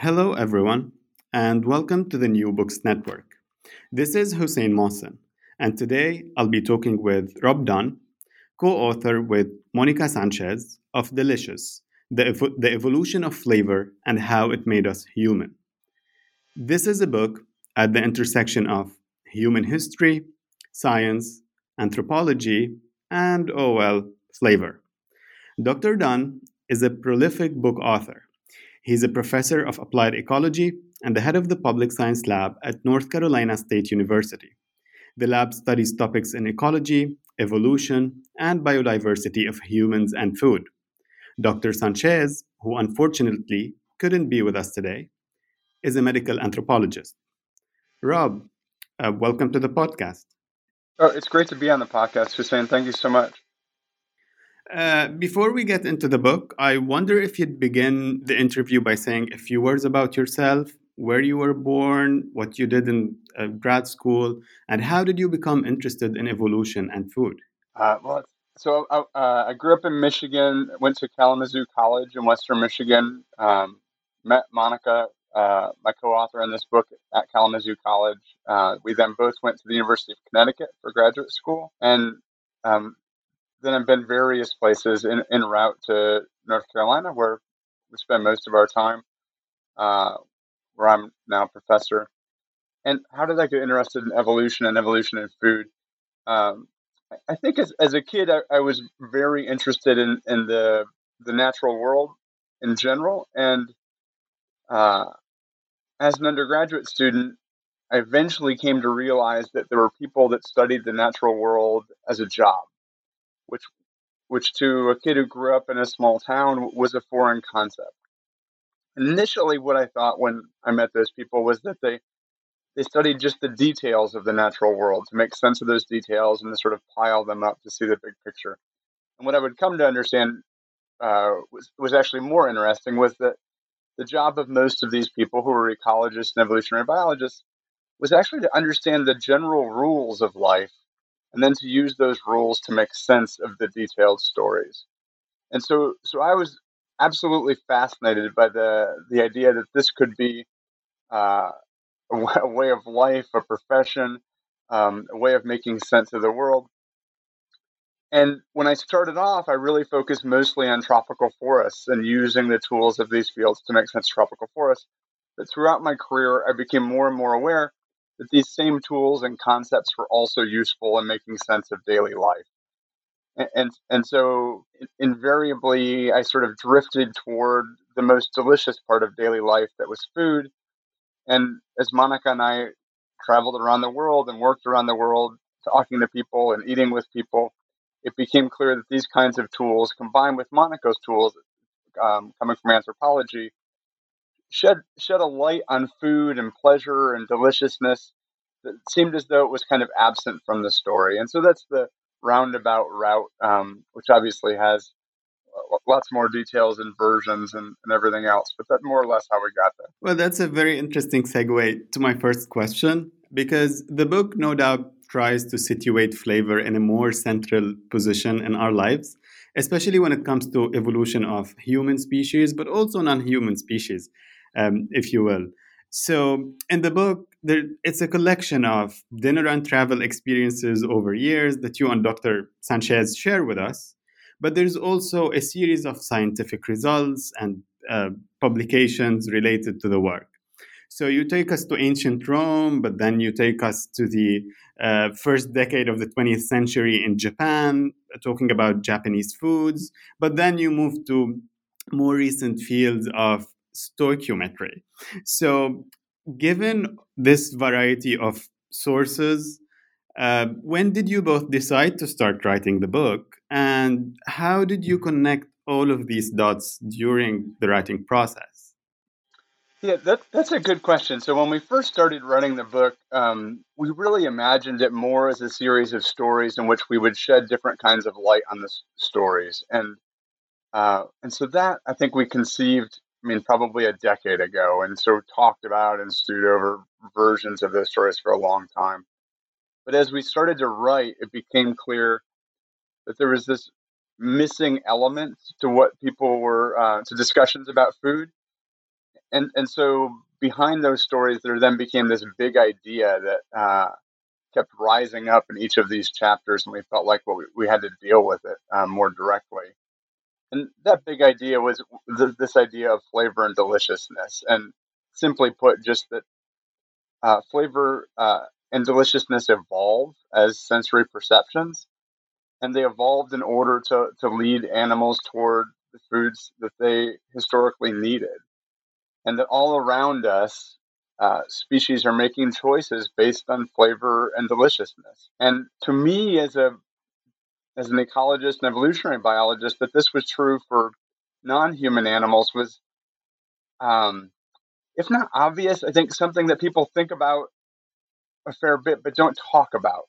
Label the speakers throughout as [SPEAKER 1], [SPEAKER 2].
[SPEAKER 1] Hello, everyone, and welcome to the New Books Network. This is Hussein Mohsen, and today I'll be talking with Rob Dunn, co author with Monica Sanchez of Delicious the, Evo- the Evolution of Flavor and How It Made Us Human. This is a book at the intersection of human history, science, anthropology, and, oh well, flavor. Dr. Dunn is a prolific book author He's a professor of applied ecology and the head of the Public Science Lab at North Carolina State University. The lab studies topics in ecology, evolution, and biodiversity of humans and food. Dr. Sanchez, who unfortunately couldn't be with us today, is a medical anthropologist. Rob, uh, welcome to the podcast.
[SPEAKER 2] Oh, it's great to be on the podcast, Hussein. Thank you so much.
[SPEAKER 1] Uh, before we get into the book, I wonder if you'd begin the interview by saying a few words about yourself, where you were born, what you did in uh, grad school, and how did you become interested in evolution and food?
[SPEAKER 2] Uh, well, so I, uh, I, grew up in Michigan, went to Kalamazoo College in Western Michigan, um, met Monica, uh, my co-author in this book at Kalamazoo College. we then both went to the University of Connecticut for graduate school, and um, then I've been various places in, en route to North Carolina, where we spend most of our time, uh, where I'm now a professor. And how did I get interested in evolution and evolution in food? Um, I think as, as a kid, I, I, was very interested in, in the the natural world in general, and uh, as an undergraduate student, I eventually came to realize that there were people that studied the natural world as a job which which to a kid who grew up in a small town was a foreign concept. Initially, what I thought when I met those people was that they they studied just the details of the natural world to make sense of those details and to sort of pile them up to see the big picture. And what I would come to understand uh, was was actually more interesting was that the job of most of these people who were ecologists and evolutionary biologists was actually to understand the general rules of life and then to use those rules to make sense of the detailed stories. And so, so I was absolutely fascinated by the the idea that this could be uh, a, way of life, a profession, um, a way of making sense of the world. And when I started off, I really focused mostly on tropical forests and using the tools of these fields to make sense of tropical forests. But throughout my career, I became more and more aware that these same tools and concepts were also useful in making sense of daily life. And, and, so invariably, I sort of drifted toward the most delicious part of daily life that was food. And as Monica and I traveled around the world and worked around the world, talking to people and eating with people, it became clear that these kinds of tools, combined with Monica's tools um, coming from anthropology, shed shed a light on food and pleasure and deliciousness that seemed as though it was kind of absent from the story. And so that's the roundabout route, um, which obviously has lots more details and versions and, and everything else. But that's more or less how we got there.
[SPEAKER 1] Well, that's a very interesting segue to my first question because the book, no doubt, tries to situate flavor in a more central position in our lives, especially when it comes to evolution of human species, but also non-human species, um, if you will. So, in the book, there, it's a collection of dinner and travel experiences over years that you and Dr. Sanchez share with us. But there's also a series of scientific results and uh, publications related to the work. So you take us to ancient Rome, but then you take us to the uh, first decade of the 20th century in Japan, talking about Japanese foods. But then you move to more recent fields of stoichiometry. So, given this variety of sources, uh, when did you both decide to start writing the book? And how did you connect all of these dots during the writing process?
[SPEAKER 2] Yeah, that, that's a good question. So, when we first started writing the book, um, we really imagined it more as a series of stories in which we would shed different kinds of light on the stories. And uh, and so that I think we conceived, I mean, probably a decade ago, and so talked about and stewed over versions of those stories for a long time. But as we started to write, it became clear that there was this missing element to what people were uh, to discussions about food, and and so behind those stories, there then became this big idea that uh, kept rising up in each of these chapters, and we felt like well, we, we had to deal with it um, more directly. And that big idea was th- this idea of flavor and deliciousness, and simply put, just that uh, flavor uh, and deliciousness evolve as sensory perceptions, and they evolved in order to, to lead animals toward the foods that they historically needed. And that all around us, uh, species are making choices based on flavor and deliciousness. And to me, as a as an ecologist and evolutionary biologist, that this was true for non-human animals was, um, if not obvious, I think something that people think about a fair bit, but don't talk about.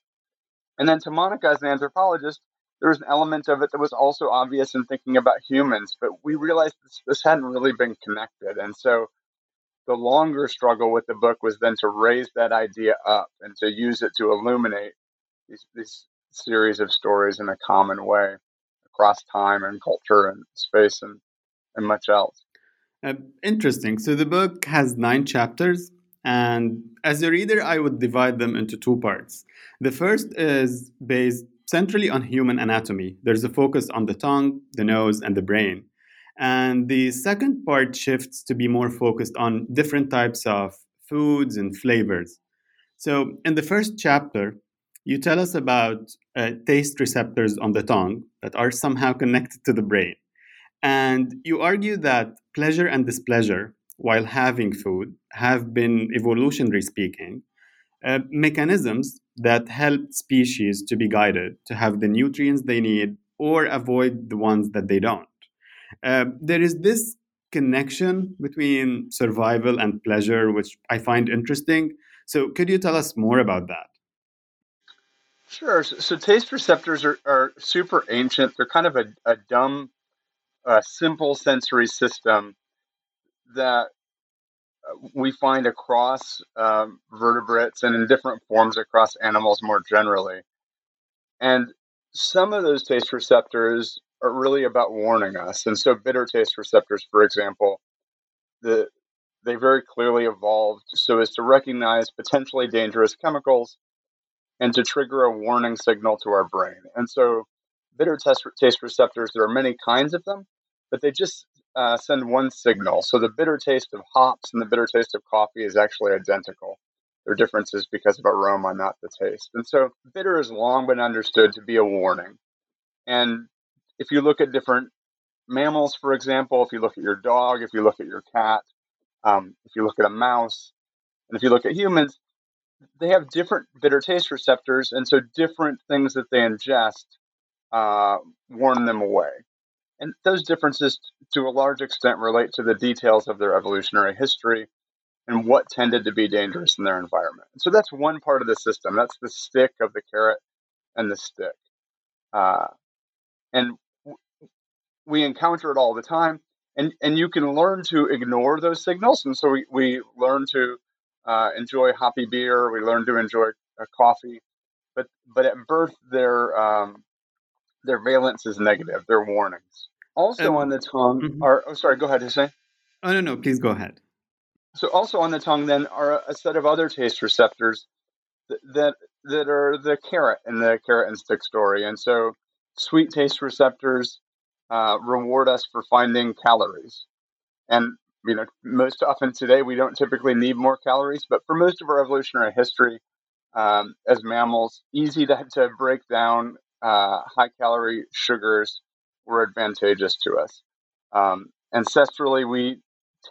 [SPEAKER 2] And then to Monica, as an anthropologist, there was an element of it that was also obvious in thinking about humans, but we realized this, this hadn't really been connected. And so the longer struggle with the book was then to raise that idea up and to use it to illuminate these, these series of stories in a common way across time and culture and space and, and much else.
[SPEAKER 1] Uh, interesting. So the book has nine chapters, and as a reader, I would divide them into two parts. The first is based centrally on human anatomy. There's a focus on the tongue, the nose, and the brain. And the second part shifts to be more focused on different types of foods and flavors. So, in the first chapter, you tell us about uh, taste receptors on the tongue that are somehow connected to the brain. And you argue that pleasure and displeasure while having food have been, evolutionary speaking, uh, mechanisms that help species to be guided to have the nutrients they need or avoid the ones that they don't. Uh, there is this connection between survival and pleasure, which I find interesting. So, could you tell us more about that?
[SPEAKER 2] Sure. So, so taste receptors are, are super ancient. They're kind of a, a dumb, uh, simple sensory system that uh, we find across um, vertebrates and in different forms across animals more generally. And some of those taste receptors are really about warning us. And so, bitter taste receptors, for example, the, they very clearly evolved so as to recognize potentially dangerous chemicals and to trigger a warning signal to our brain. And so, bitter taste, receptors, there are many kinds of them, but they just uh, send one signal. So, the bitter taste of hops and the bitter taste of coffee is actually identical. There are differences because of aroma, not the taste. And so, bitter has long been understood to be a warning. And if you look at different mammals, for example, if you look at your dog, if you look at your cat, um, if you look at a mouse, and if you look at humans, they have different bitter taste receptors, and so different things that they ingest uh, warn them away. And those differences, to a large extent, relate to the details of their evolutionary history and what tended to be dangerous in their environment. So that's one part of the system. That's the stick of the carrot and the stick. Uh, and we encounter it all the time, and and you can learn to ignore those signals, and so we we learn to uh, enjoy hoppy beer, we learn to enjoy uh, coffee, but but at birth their um, their valence is negative, their warnings. Also um, on the tongue mm-hmm. are oh sorry, go ahead, Hussein.
[SPEAKER 1] Oh no no, please go ahead.
[SPEAKER 2] So also on the tongue then are a set of other taste receptors that that, that are the carrot in the carrot and stick story, and so sweet taste receptors uh, reward us for finding calories, and you know most often today we don't typically need more calories, but for most of our evolutionary history um, as mammals, easy to, to break down uh, high calorie sugars were advantageous to us. Um, ancestrally, we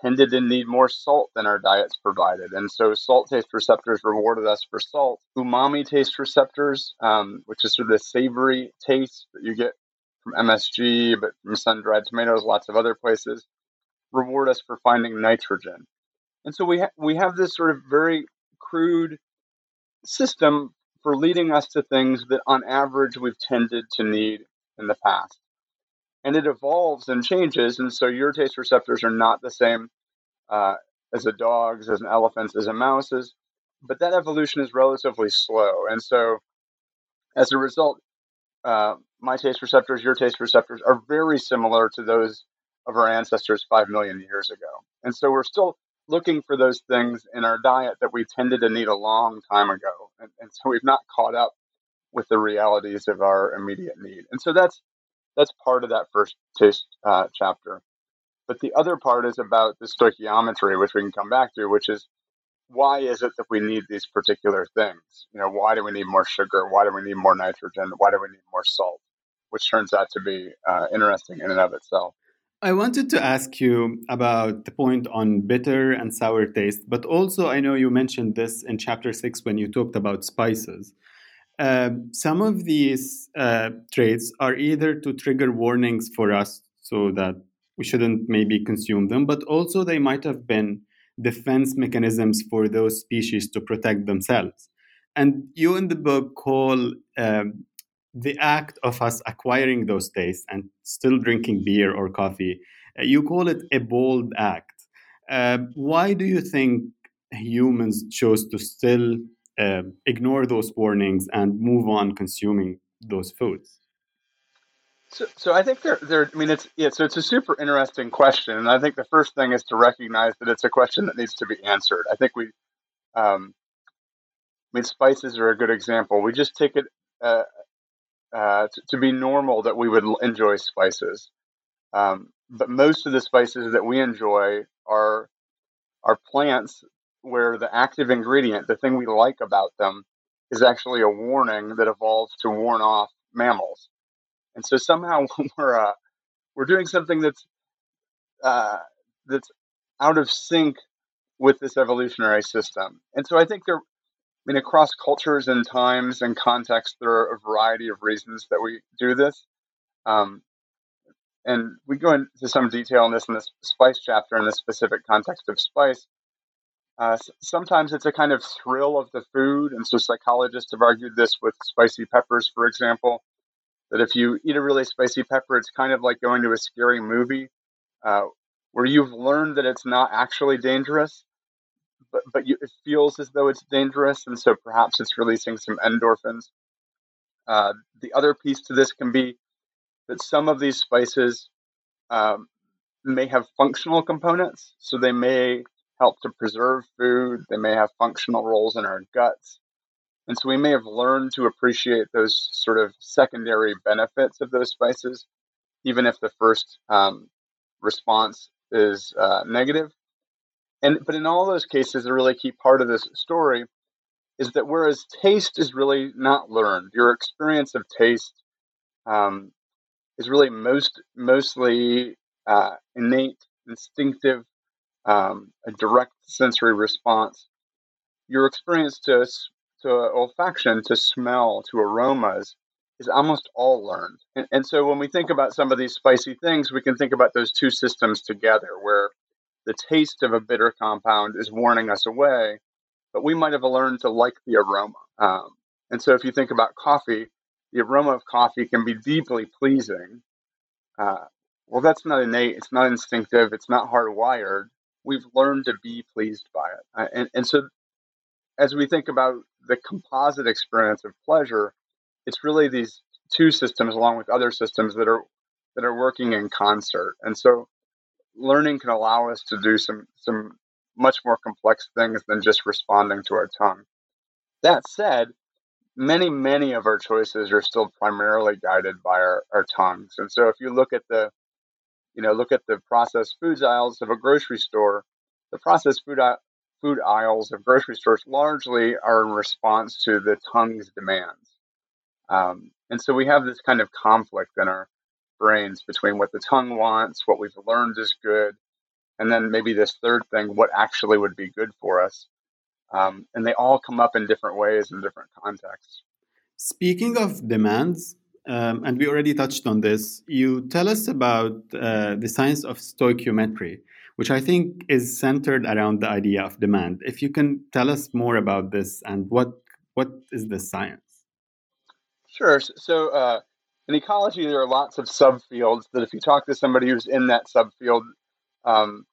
[SPEAKER 2] tended to need more salt than our diets provided. And so salt taste receptors rewarded us for salt. Umami taste receptors, um, which is sort of the savory taste that you get from MSG, but from sun dried tomatoes, lots of other places, reward us for finding nitrogen. And so we, ha- we have this sort of very crude system for leading us to things that on average we've tended to need in the past and it evolves and changes. And so your taste receptors are not the same uh, as a dog's, as an elephant's, as a mouse's. But that evolution is relatively slow. And so as a result, uh, my taste receptors, your taste receptors are very similar to those of our ancestors five million years ago. And so we're still looking for those things in our diet that we tended to need a long time ago. And, and so we've not caught up with the realities of our immediate need. And so that's that's part of that first taste uh, chapter. But the other part is about the stoichiometry, which we can come back to, which is why is it that we need these particular things? You know, why do we need more sugar? Why do we need more nitrogen? Why do we need more salt? Which turns out to be uh, interesting in and of itself.
[SPEAKER 1] I wanted to ask you about the point on bitter and sour taste, but also I know you mentioned this in chapter six when you talked about spices. Uh, some of these uh, traits are either to trigger warnings for us so that we shouldn't maybe consume them, but also they might have been defense mechanisms for those species to protect themselves. And you in the book call um, the act of us acquiring those tastes and still drinking beer or coffee, uh, you call it a bold act. Uh, why do you think humans chose to still uh, ignore those warnings and move on consuming those foods?
[SPEAKER 2] So, so I think there, there. I mean, it's yeah. So it's a super interesting question, and I think the first thing is to recognize that it's a question that needs to be answered. I think we, um, I mean, spices are a good example. We just take it uh, uh, to, to, be normal that we would enjoy spices, um, but most of the spices that we enjoy are are plants where the active ingredient, the thing we like about them, is actually a warning that evolves to warn off mammals. And so somehow we're uh, we're doing something that's uh, that's out of sync with this evolutionary system. And so I think there, I mean, across cultures and times and contexts, there are a variety of reasons that we do this. Um, and we go into some detail on this in this spice chapter in the specific context of spice. Uh, sometimes it's a kind of thrill of the food. And so psychologists have argued this with spicy peppers, for example, that if you eat a really spicy pepper, it's kind of like going to a scary movie uh, where you've learned that it's not actually dangerous, but, but you, it feels as though it's dangerous. And so perhaps it's releasing some endorphins. Uh, the other piece to this can be that some of these spices um, may have functional components. So they may help to preserve food. They may have functional roles in our guts. And so we may have learned to appreciate those sort of secondary benefits of those spices, even if the first um, response is uh, negative. And but in all those cases, a really key part of this story is that whereas taste is really not learned, your experience of taste um, is really most mostly uh, innate, instinctive, um, a direct sensory response. Your experience to to olfaction, to smell, to aromas is almost all learned. And, and so when we think about some of these spicy things, we can think about those two systems together, where the taste of a bitter compound is warning us away, but we might have learned to like the aroma. Um, and so if you think about coffee, the aroma of coffee can be deeply pleasing. Uh, well, that's not innate. It's not instinctive. It's not hardwired. We've learned to be pleased by it. Uh, and, and so, as we think about the composite experience of pleasure, it's really these two systems, along with other systems, that are that are working in concert. And so, learning can allow us to do some some much more complex things than just responding to our tongue. That said, many, many of our choices are still primarily guided by our, our tongues. And so if you look at the, you know, look at the processed foods aisles of a grocery store, the processed food food aisles of grocery stores largely are in response to the tongue's demands. Um, and so we have this kind of conflict in our brains between what the tongue wants, what we've learned is good, and then maybe this third thing, what actually would be good for us. Um, and they all come up in different ways in different contexts.
[SPEAKER 1] Speaking of demands, um, and we already touched on this, you tell us about uh, the science of stoichiometry, which I think is centered around the idea of demand. If you can tell us more about this and what what is the science?
[SPEAKER 2] Sure. So, uh, in ecology, there are lots of subfields that if you talk to somebody who's in that subfield, um,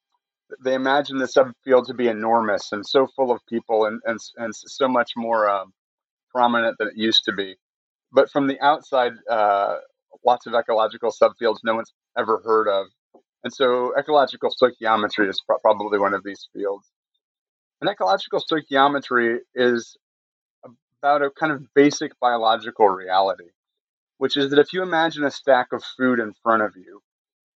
[SPEAKER 2] they imagine the subfield to be enormous and so full of people and, and, and so much more um, prominent than it used to be. But from the outside, uh, lots of ecological subfields no one's ever heard of. And so ecological stoichiometry is pro- probably one of these fields. And ecological stoichiometry is about a kind of basic biological reality, which is that if you imagine a stack of food in front of you,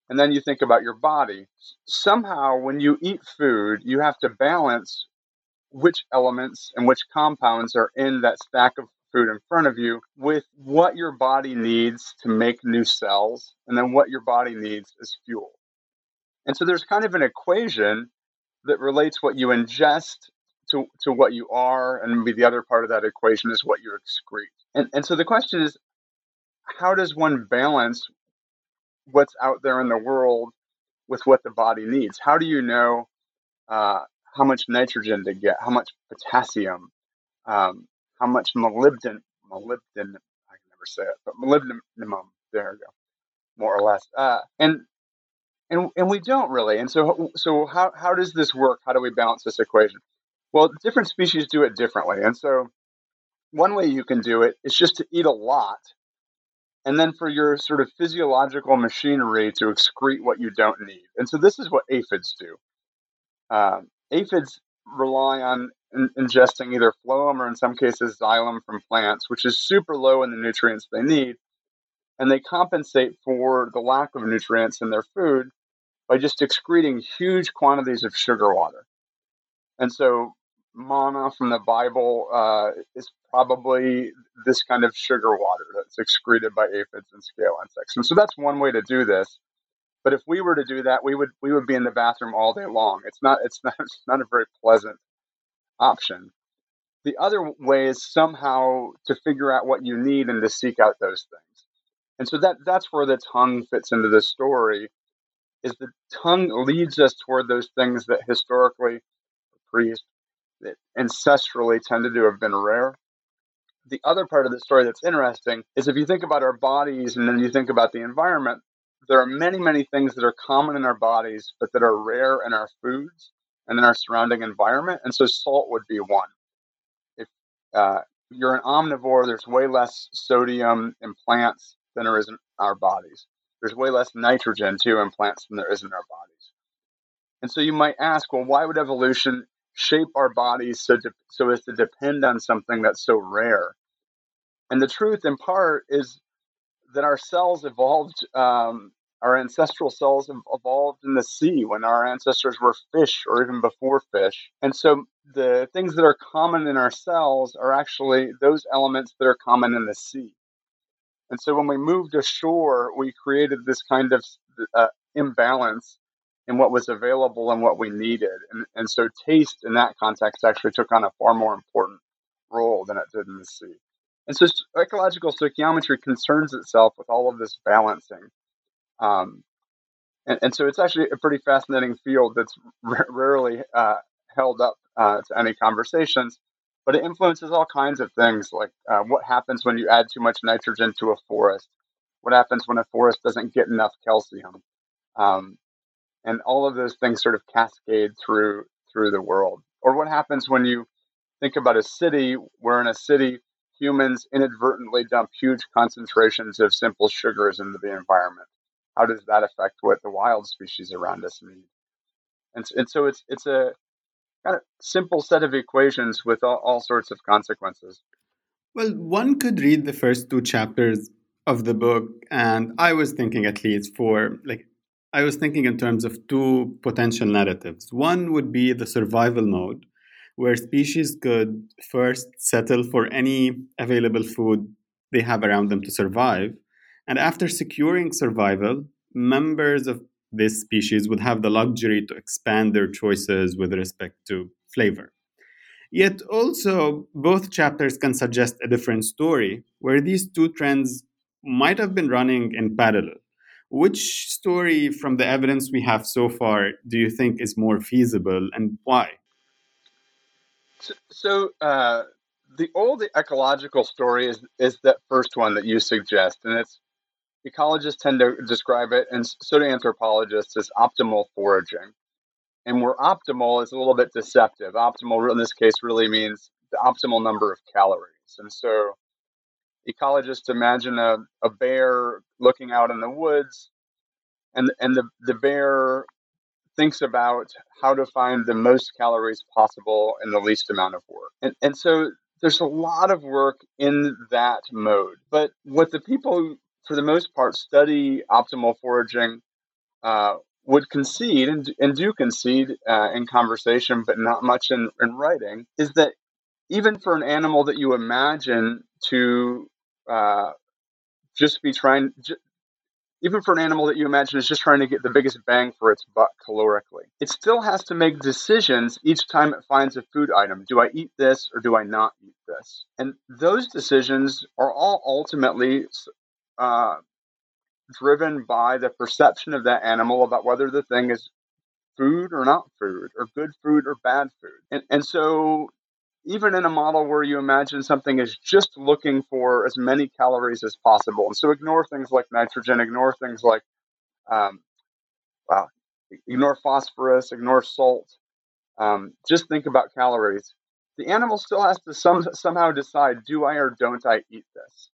[SPEAKER 2] and then you think about your body. Somehow, when you eat food, you have to balance which elements and which compounds are in that stack of food in front of you with what your body needs to make new cells and then what your body needs as fuel. And so there's kind of an equation that relates what you ingest to, to what you are, and maybe the other part of that equation is what you excrete. And, and so the question is how does one balance what's out there in the world with what the body needs. How do you know uh, how much nitrogen to get, how much potassium, um, how much molybdenum, molybdenum, I can never say it, but molybdenum, there we go, more or less. Uh, and and and we don't really. And so so how how does this work? How do we balance this equation? Well, different species do it differently. And so one way you can do it is just to eat a lot and then for your sort of physiological machinery to excrete what you don't need. And so this is what aphids do. Um, aphids rely on in- ingesting either phloem or in some cases xylem from plants, which is super low in the nutrients they need. And they compensate for the lack of nutrients in their food by just excreting huge quantities of sugar water. And so manna from the Bible uh, is probably this kind of sugar water that's excreted by aphids and scale insects. And so that's one way to do this. But if we were to do that, we would we would be in the bathroom all day long. It's not it's not it's not a very pleasant option. The other way is somehow to figure out what you need and to seek out those things. And so that that's where the tongue fits into the story. Is the tongue leads us toward those things that historically priest that ancestrally tended to have been rare. The other part of the story that's interesting is if you think about our bodies and then you think about the environment, there are many, many things that are common in our bodies, but that are rare in our foods and in our surrounding environment. And so salt would be one. If uh, you're an omnivore, there's way less sodium in plants than there is in our bodies. There's way less nitrogen too in plants than there is in our bodies. And so you might ask, well, why would evolution shape our bodies so, de- so as to depend on something that's so rare. And the truth, in part, is that our cells evolved, um, our ancestral cells evolved in the sea when our ancestors were fish or even before fish. And so the things that are common in our cells are actually those elements that are common in the sea. And so when we moved ashore, we created this kind of uh, imbalance in what was available and what we needed. And, and so taste in that context actually took on a far more important role than it did in the sea. And so ecological stoichiometry concerns itself with all of this balancing. Um, and, and, so it's actually a pretty fascinating field that's r- rarely uh, held up uh, to any conversations, but it influences all kinds of things like uh, what happens when you add too much nitrogen to a forest, what happens when a forest doesn't get enough calcium, Um, and all of those things sort of cascade through through the world. Or what happens when you think about a city where in a city humans inadvertently dump huge concentrations of simple sugars into the environment? How does that affect what the wild species around us need? And, and so it's it's a kind of simple set of equations with all, all sorts of consequences.
[SPEAKER 1] Well, one could read the first two chapters of the book, and I was thinking at least for like I was thinking in terms of two potential narratives. One would be the survival mode, where species could first settle for any available food they have around them to survive. And after securing survival, members of this species would have the luxury to expand their choices with respect to flavor. Yet also, both chapters can suggest a different story where these two trends might have been running in parallel. Which story from the evidence we have so far do you think is more feasible and why?
[SPEAKER 2] So, so uh, the old ecological story is, is that first one that you suggest, and it's ecologists tend to describe it, and so do anthropologists, as optimal foraging. And where optimal is a little bit deceptive. Optimal in this case really means the optimal number of calories. And so ecologists imagine a, a bear looking out in the woods, and, and the, the bear thinks about how to find the most calories possible in the least amount of work. And, and so there's a lot of work in that mode. But what the people, for the most part, study optimal foraging uh, would concede and, and do concede uh, in conversation, but not much in, in writing, is that even for an animal that you imagine to uh, just be trying, j- even for an animal that you imagine is just trying to get the biggest bang for its buck calorically, it still has to make decisions each time it finds a food item. Do I eat this or do I not eat this? And those decisions are all ultimately uh, driven by the perception of that animal about whether the thing is food or not food, or good food or bad food. And, and so even in a model where you imagine something is just looking for as many calories as possible. And so ignore things like nitrogen, ignore things like, um, well, ignore phosphorus, ignore salt. Um, just think about calories. The animal still has to some, somehow decide do I or don't I eat this?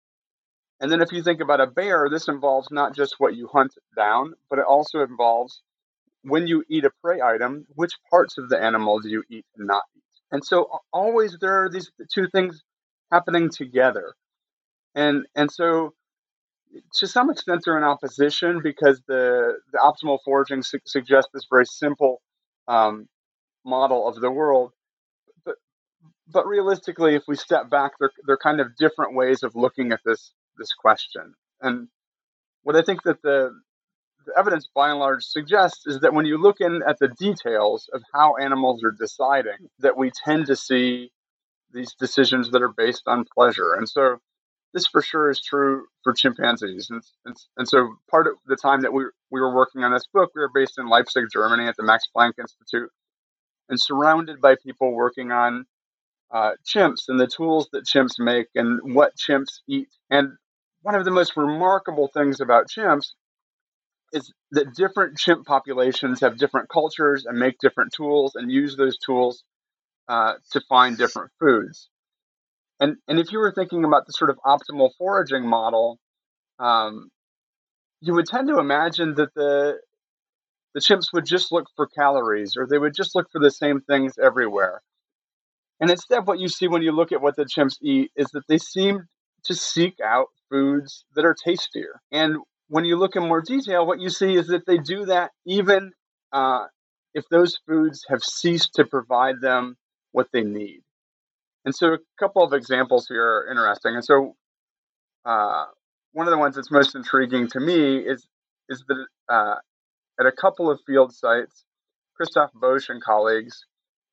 [SPEAKER 2] And then if you think about a bear, this involves not just what you hunt down, but it also involves when you eat a prey item, which parts of the animal do you eat and not eat? And so always there are these two things happening together. And and so to some extent they're in opposition because the, the optimal foraging su- suggests this very simple um, model of the world. But but realistically, if we step back, they're they're kind of different ways of looking at this this question. And what I think that the the evidence by and large suggests is that when you look in at the details of how animals are deciding, that we tend to see these decisions that are based on pleasure. And so this for sure is true for chimpanzees. And, and, and so part of the time that we, we were working on this book, we were based in Leipzig, Germany at the Max Planck Institute and surrounded by people working on uh, chimps and the tools that chimps make and what chimps eat. And one of the most remarkable things about chimps is that different chimp populations have different cultures and make different tools and use those tools uh, to find different foods. And and if you were thinking about the sort of optimal foraging model, um, you would tend to imagine that the the chimps would just look for calories or they would just look for the same things everywhere. And instead, what you see when you look at what the chimps eat is that they seem to seek out foods that are tastier. And when you look in more detail, what you see is that they do that even uh, if those foods have ceased to provide them what they need. And so, a couple of examples here are interesting. And so, uh, one of the ones that's most intriguing to me is is that uh, at a couple of field sites, Christoph Boesch and colleagues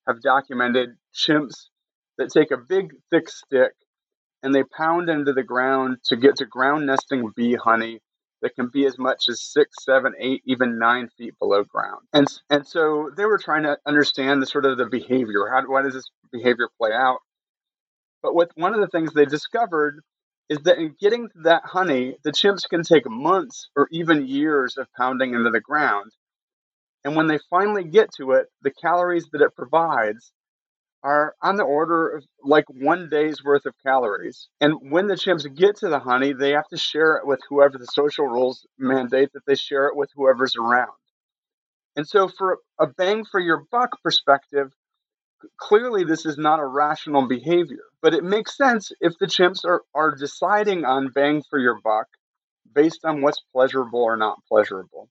[SPEAKER 2] have documented chimps that take a big, thick stick and they pound into the ground to get to ground nesting bee honey that can be as much as six, seven, eight, even nine feet below ground. And and so they were trying to understand the sort of the behavior. How why does this behavior play out? But what one of the things they discovered is that in getting to that honey, the chimps can take months or even years of pounding into the ground. And when they finally get to it, the calories that it provides are on the order of like one day's worth of calories. And when the chimps get to the honey, they have to share it with whoever the social rules mandate that they share it with whoever's around. And so, for a bang for your buck perspective, clearly this is not a rational behavior, but it makes sense if the chimps are, are deciding on bang for your buck based on what's pleasurable or not pleasurable.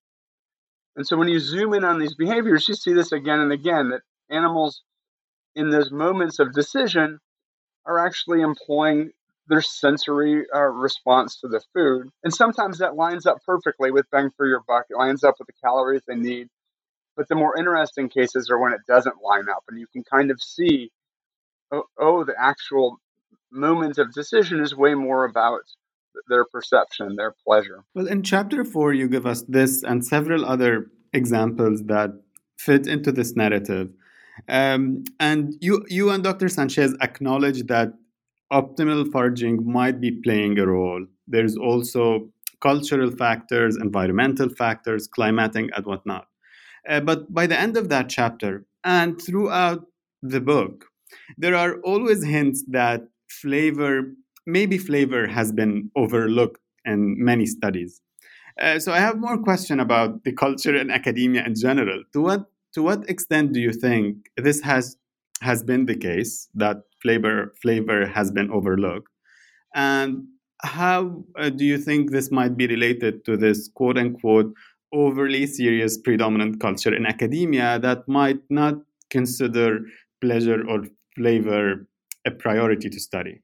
[SPEAKER 2] And so when you zoom in on these behaviors, you see this again and again that animals in those moments of decision are actually employing their sensory uh, response to the food. And sometimes that lines up perfectly with bang for your buck. It lines up with the calories they need. But the more interesting cases are when it doesn't line up, and you can kind of see, oh, oh the actual moment of decision is way more about their perception, their pleasure.
[SPEAKER 1] Well, in chapter four, you give us this and several other examples that fit into this narrative. Um, and you, you and Dr. Sanchez acknowledge that optimal foraging might be playing a role. There's also cultural factors, environmental factors, climatic, and whatnot. Uh, but by the end of that chapter and throughout the book, there are always hints that flavor, maybe flavor, has been overlooked in many studies. Uh, so I have more question about the culture and academia in general. To what to what extent do you think this has has been the case that flavor flavor has been overlooked, and how uh, do you think this might be related to this quote unquote overly serious predominant culture in academia that might not consider pleasure or flavor a priority to study?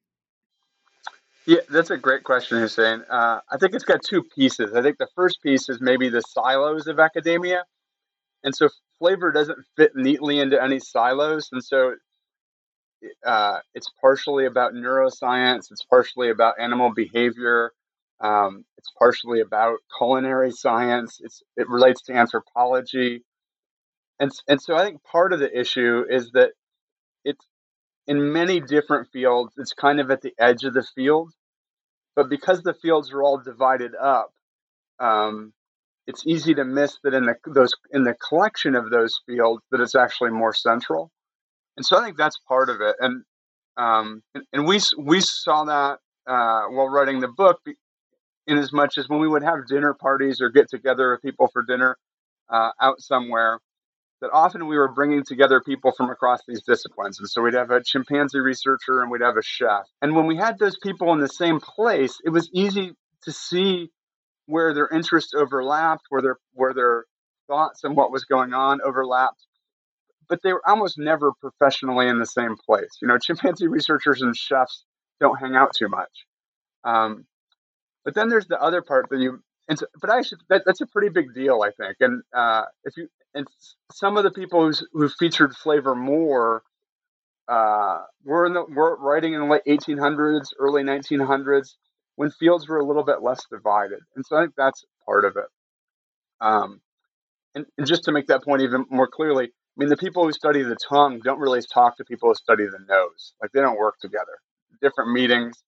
[SPEAKER 2] Yeah, that's a great question, Hussein. Uh, I think it's got two pieces. I think the first piece is maybe the silos of academia. And so flavor doesn't fit neatly into any silos. And so uh, it's partially about neuroscience, it's partially about animal behavior, um, it's partially about culinary science, it's, it relates to anthropology. And, and so I think part of the issue is that it's in many different fields, it's kind of at the edge of the field. But because the fields are all divided up, um, it's easy to miss that in the those in the collection of those fields that it's actually more central. And so I think that's part of it. And um, and, and we we saw that uh, while writing the book, in as much as when we would have dinner parties or get together with people for dinner uh, out somewhere, that often we were bringing together people from across these disciplines. And so we'd have a chimpanzee researcher and we'd have a chef. And when we had those people in the same place, it was easy to see where their interests overlapped, where their where their thoughts and what was going on overlapped. But they were almost never professionally in the same place. You know, chimpanzee researchers and chefs don't hang out too much. Um, but then there's the other part that you so, but actually that, that's a pretty big deal, I think. And uh, if you and some of the people who featured flavor more uh, were in the were writing in the late 1800s, early 1900s, when fields were a little bit less divided. And so I think that's part of it. Um, and, and just to make that point even more clearly, I mean, the people who study the tongue don't really talk to people who study the nose. Like they don't work together. Different meetings.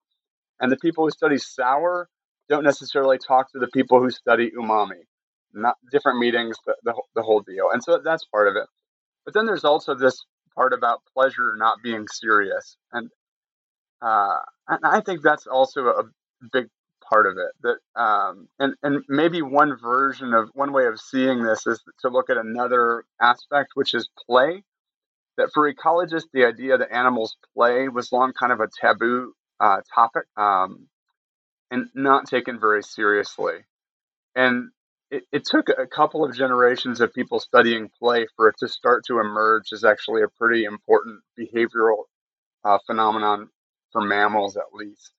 [SPEAKER 2] And the people who study sour don't necessarily talk to the people who study umami. Not different meetings, the, the, the whole deal. And so that's part of it. But then there's also this part about pleasure not being serious. And, uh, and I think that's also a big part of it. That um, and and maybe one version of one way of seeing this is to look at another aspect, which is play. That for ecologists, the idea that animals play was long kind of a taboo uh, topic. Um, and not taken very seriously. And it, it, took a couple of generations of people studying play for it to start to emerge as actually a pretty important behavioral uh, phenomenon for mammals, at least.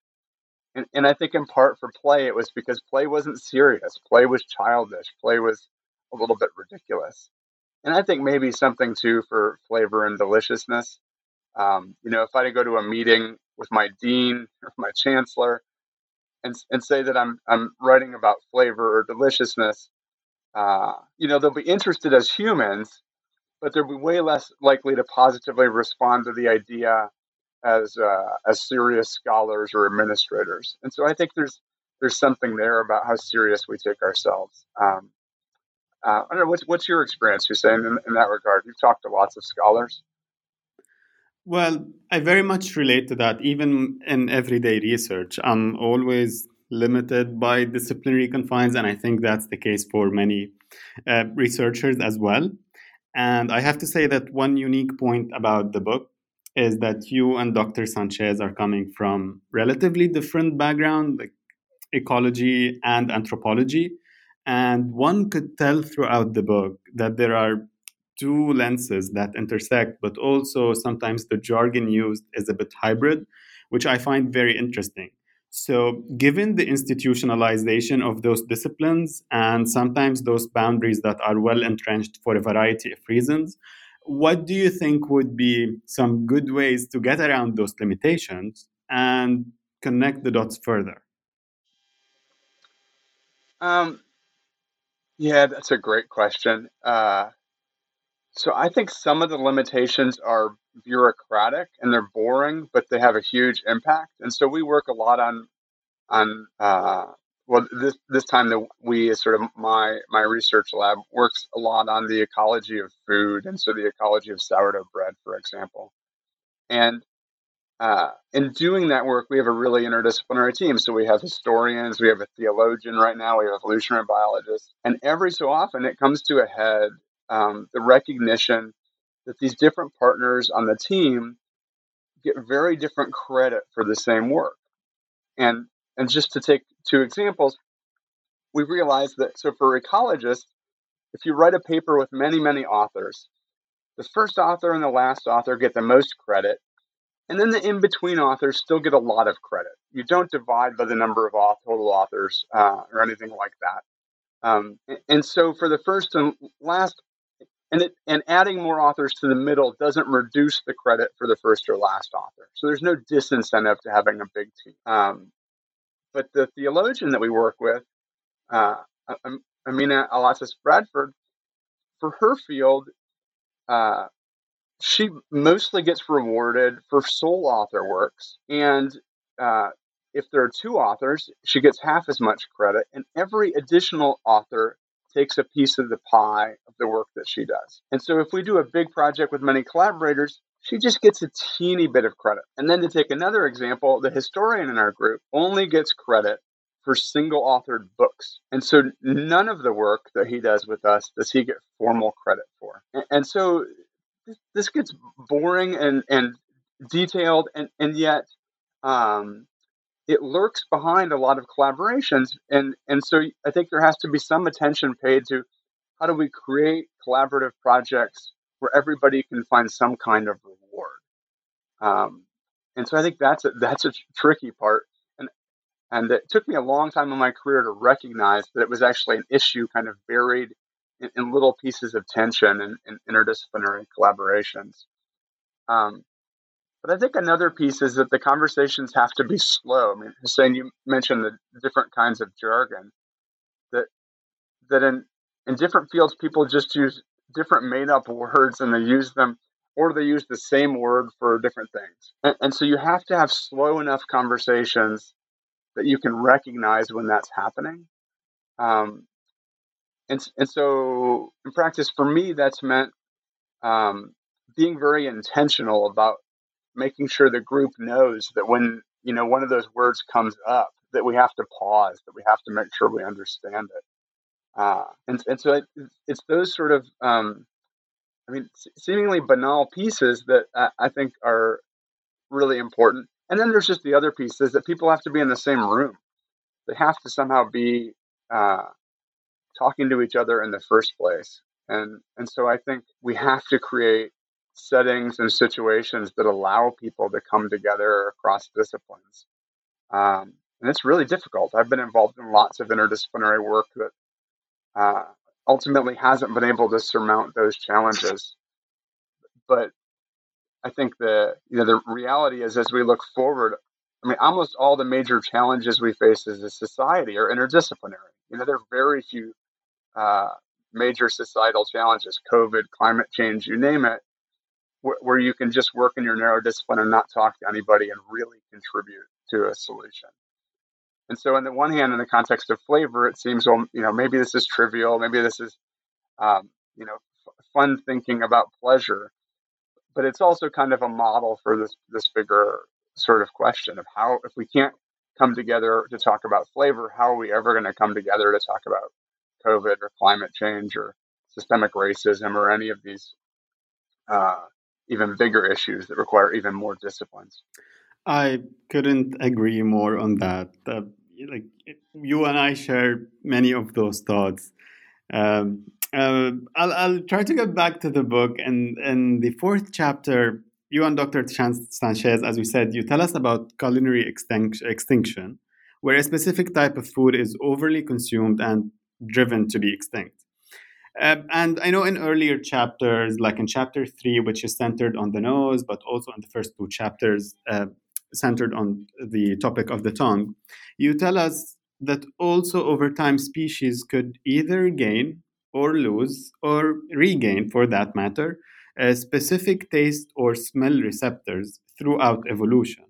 [SPEAKER 2] And, and I think in part for play, it was because play wasn't serious. Play was childish. Play was a little bit ridiculous. And I think maybe something too for flavor and deliciousness. Um, you know, if I go to a meeting with my dean or my chancellor, and, and say that I'm I'm writing about flavor or deliciousness, uh, you know, they'll be interested as humans, but they'll be way less likely to positively respond to the idea as uh, as serious scholars or administrators. And so I think there's there's something there about how serious we take ourselves. Um, uh, I don't know what's what's your experience, Hussein, in, in that regard. You've talked to lots of scholars.
[SPEAKER 1] Well, I very much relate to that. Even in everyday research, I'm always limited by disciplinary confines, and I think that's the case for many uh, researchers as well. And I have to say that one unique point about the book is that you and Dr. Sanchez are coming from relatively different background, like ecology and anthropology. And one could tell throughout the book that there are two lenses that intersect, but also sometimes the jargon used is a bit hybrid, which I find very interesting. So, given the institutionalization of those disciplines and sometimes those boundaries that are well entrenched for a variety of reasons, what do you think would be some good ways to get around those limitations and connect the dots further?
[SPEAKER 2] Um, yeah, that's a great question. Uh, so I think some of the limitations are bureaucratic and they're boring, but they have a huge impact. And so we work a lot on on uh, well this this time that we sort of my my research lab works a lot on the ecology of food and so the ecology of sourdough bread, for example. And uh, in doing that work, we have a really interdisciplinary team. So we have historians, we have a theologian right now, we have evolutionary biologists, and every so often it comes to a head um, the recognition that these different partners on the team get very different credit for the same work. And and just to take two examples, we realized that so for ecologists, if you write a paper with many, many authors, the first author and the last author get the most credit, and then the in between authors still get a lot of credit. You don't divide by the number of total authors uh, or anything like that. Um, and so for the first and last and it, and adding more authors to the middle doesn't reduce the credit for the first or last author. So there's no disincentive to having a big team. Um, but the theologian that we work with, uh, Amina Alatas Bradford, for her field, uh, she mostly gets rewarded for sole author works, and uh, if there are two authors, she gets half as much credit, and every additional author takes a piece of the pie of the work that she does. And so if we do a big project with many collaborators, she just gets a teeny bit of credit. And then to take another example, the historian in our group only gets credit for single authored books. And so none of the work that he does with us does he get formal credit for. And, so this gets boring and, and detailed, and, and yet um, it lurks behind a lot of collaborations. And, and so I think there has to be some attention paid to how do we create collaborative projects where everybody can find some kind of reward. Um, and so I think that's a, that's a tricky part. And, and it took me a long time in my career to recognize that it was actually an issue kind of buried in, in little pieces of tension and, and interdisciplinary collaborations. Um, but I think another piece is that the conversations have to be slow. I mean, Hussein, you mentioned the different kinds of jargon that that in in different fields people just use different made up words and they use them or they use the same word for different things. And, and so you have to have slow enough conversations that you can recognize when that's happening. Um, and, and so in practice, for me, that's meant um, being very intentional about making sure the group knows that when you know one of those words comes up that we have to pause that we have to make sure we understand it uh, and, and so it, it's those sort of um, i mean seemingly banal pieces that I, I think are really important and then there's just the other pieces that people have to be in the same room they have to somehow be uh, talking to each other in the first place and and so i think we have to create settings and situations that allow people to come together across disciplines. Um, and it's really difficult. I've been involved in lots of interdisciplinary work that uh, ultimately hasn't been able to surmount those challenges. But I think the you know the reality is as we look forward, I mean, almost all the major challenges we face as a society are interdisciplinary. You know, there are very few uh, major societal challenges: COVID, climate change, you name it, wh- where you can just work in your narrow discipline and not talk to anybody and really contribute to a solution. And so, on the one hand, in the context of flavor, it seems, well, you know, maybe this is trivial, maybe this is, um, you know, f- fun thinking about pleasure, but it's also kind of a model for this this bigger sort of question of how, if we can't come together to talk about flavor, how are we ever going to come together to talk about COVID or climate change or systemic racism or any of these uh, even bigger issues that require even more disciplines?
[SPEAKER 1] I couldn't agree more on that. Uh, like you and I share many of those thoughts. Um, uh, I'll, I'll try to get back to the book, and in the fourth chapter, you and Dr. Sanchez, as we said, you tell us about culinary extinction, where a specific type of food is overly consumed and driven to be extinct. Uh, and I know in earlier chapters, like in chapter three, which is centered on the nose, but also in the first two chapters, uh, centered on the topic of the tongue, you tell us that also over time species could either gain or lose or regain, for that matter, specific taste or smell receptors throughout evolution.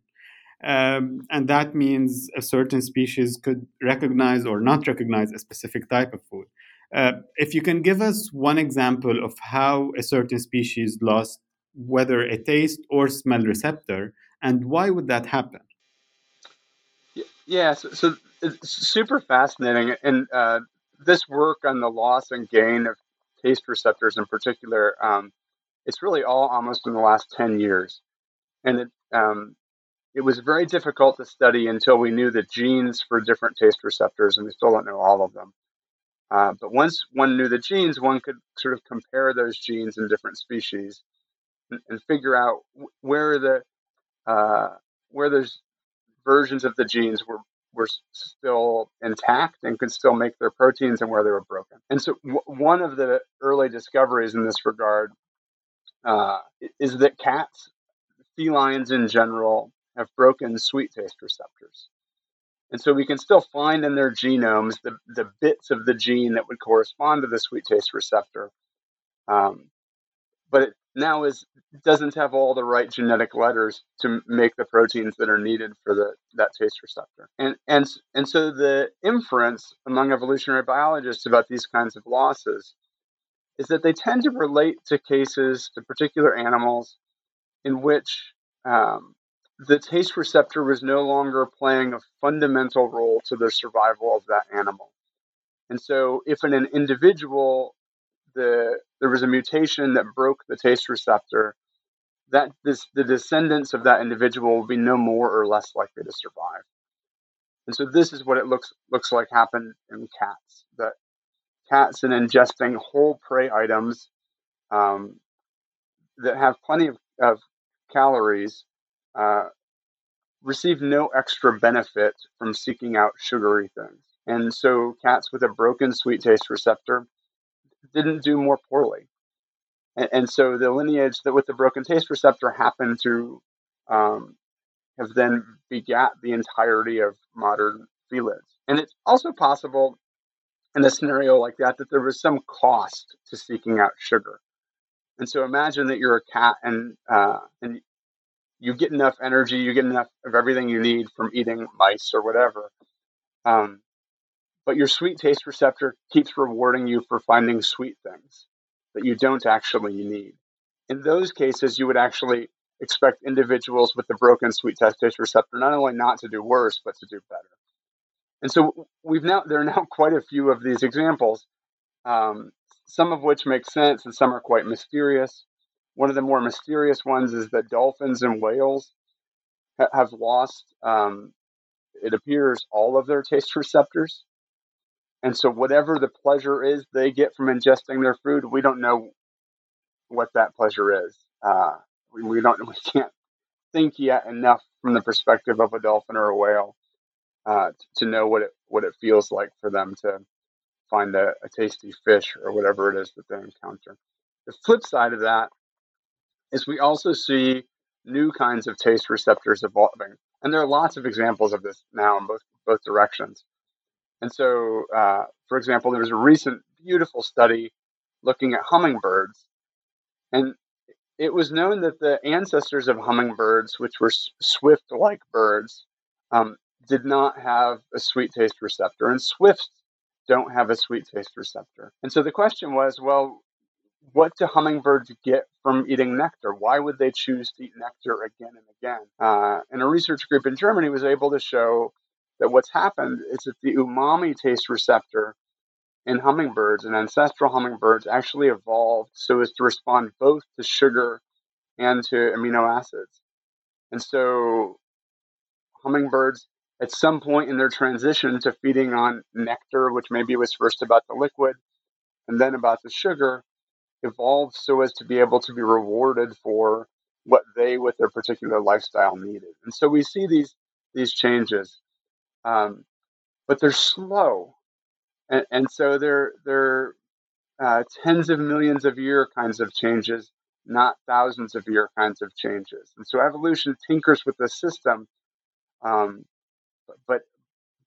[SPEAKER 1] Um, and that means a certain species could recognize or not recognize a specific type of food. Uh, if you can give us one example of how a certain species lost whether a taste or smell receptor, and why would that happen?
[SPEAKER 2] Yeah, so, so it's super fascinating. And uh, this work on the loss and gain of taste receptors in particular um, it's really all almost in the last 10 years. And it, um, it was very difficult to study until we knew the genes for different taste receptors, and we still don't know all of them. Uh, but once one knew the genes, one could sort of compare those genes in different species and, and figure out where the uh, where those versions of the genes were were still intact and could still make their proteins and where they were broken. And so, w- one of the early discoveries in this regard uh, is that cats, felines in general, have broken sweet taste receptors. And so we can still find in their genomes the, the bits of the gene that would correspond to the sweet taste receptor. Um, but it now is doesn't have all the right genetic letters to make the proteins that are needed for the that taste receptor. And and and so the inference among evolutionary biologists about these kinds of losses is that they tend to relate to cases, to particular animals, in which um, the taste receptor was no longer playing a fundamental role to the survival of that animal. And so, if in an individual the there was a mutation that broke the taste receptor, that this, the descendants of that individual will be no more or less likely to survive. And so, this is what it looks looks like happened in cats. That cats in ingesting whole prey items um, that have plenty of, of calories uh, receive no extra benefit from seeking out sugary things. And so cats with a broken sweet taste receptor didn't do more poorly. And, and so the lineage that with the broken taste receptor happened to um, have then begat the entirety of modern felids. And it's also possible in a scenario like that that there was some cost to seeking out sugar. And so imagine that you're a cat and uh, and you get enough energy, you get enough of everything you need from eating mice or whatever. Um, but your sweet taste receptor keeps rewarding you for finding sweet things that you don't actually need. In those cases, you would actually expect individuals with the broken sweet taste receptor not only not to do worse, but to do better. And so we've now there are now quite a few of these examples, um, some of which make sense and some are quite mysterious. One of the more mysterious ones is that dolphins and whales ha- have lost, um, it appears, all of their taste receptors. And so whatever the pleasure is they get from ingesting their food, we don't know what that pleasure is. Uh, we, don't we can't think yet enough from the perspective of a dolphin or a whale uh, to know what it what it feels like for them to find a, a tasty fish or whatever it is that they encounter. The flip side of that is we also see new kinds of taste receptors evolving, and there are lots of examples of this now in both both directions. And so, uh, for example, there was a recent beautiful study looking at hummingbirds, and it was known that the ancestors of hummingbirds, which were swift like birds, um, did not have a sweet taste receptor, and swifts don't have a sweet taste receptor. And so the question was well, what do hummingbirds get from eating nectar? Why would they choose to eat nectar again and again? Uh, and a research group in Germany was able to show that what's happened is that the umami taste receptor in hummingbirds and ancestral hummingbirds actually evolved so as to respond both to sugar and to amino acids. And so hummingbirds at some point in their transition to feeding on nectar, which maybe was first about the liquid and then about the sugar, evolved so as to be able to be rewarded for what they, with their particular lifestyle, needed. And so we see these these changes, um, but they're slow, and, and so they're they're uh, tens of millions of year kinds of changes, not thousands of year kinds of changes. And so evolution tinkers with the system um, but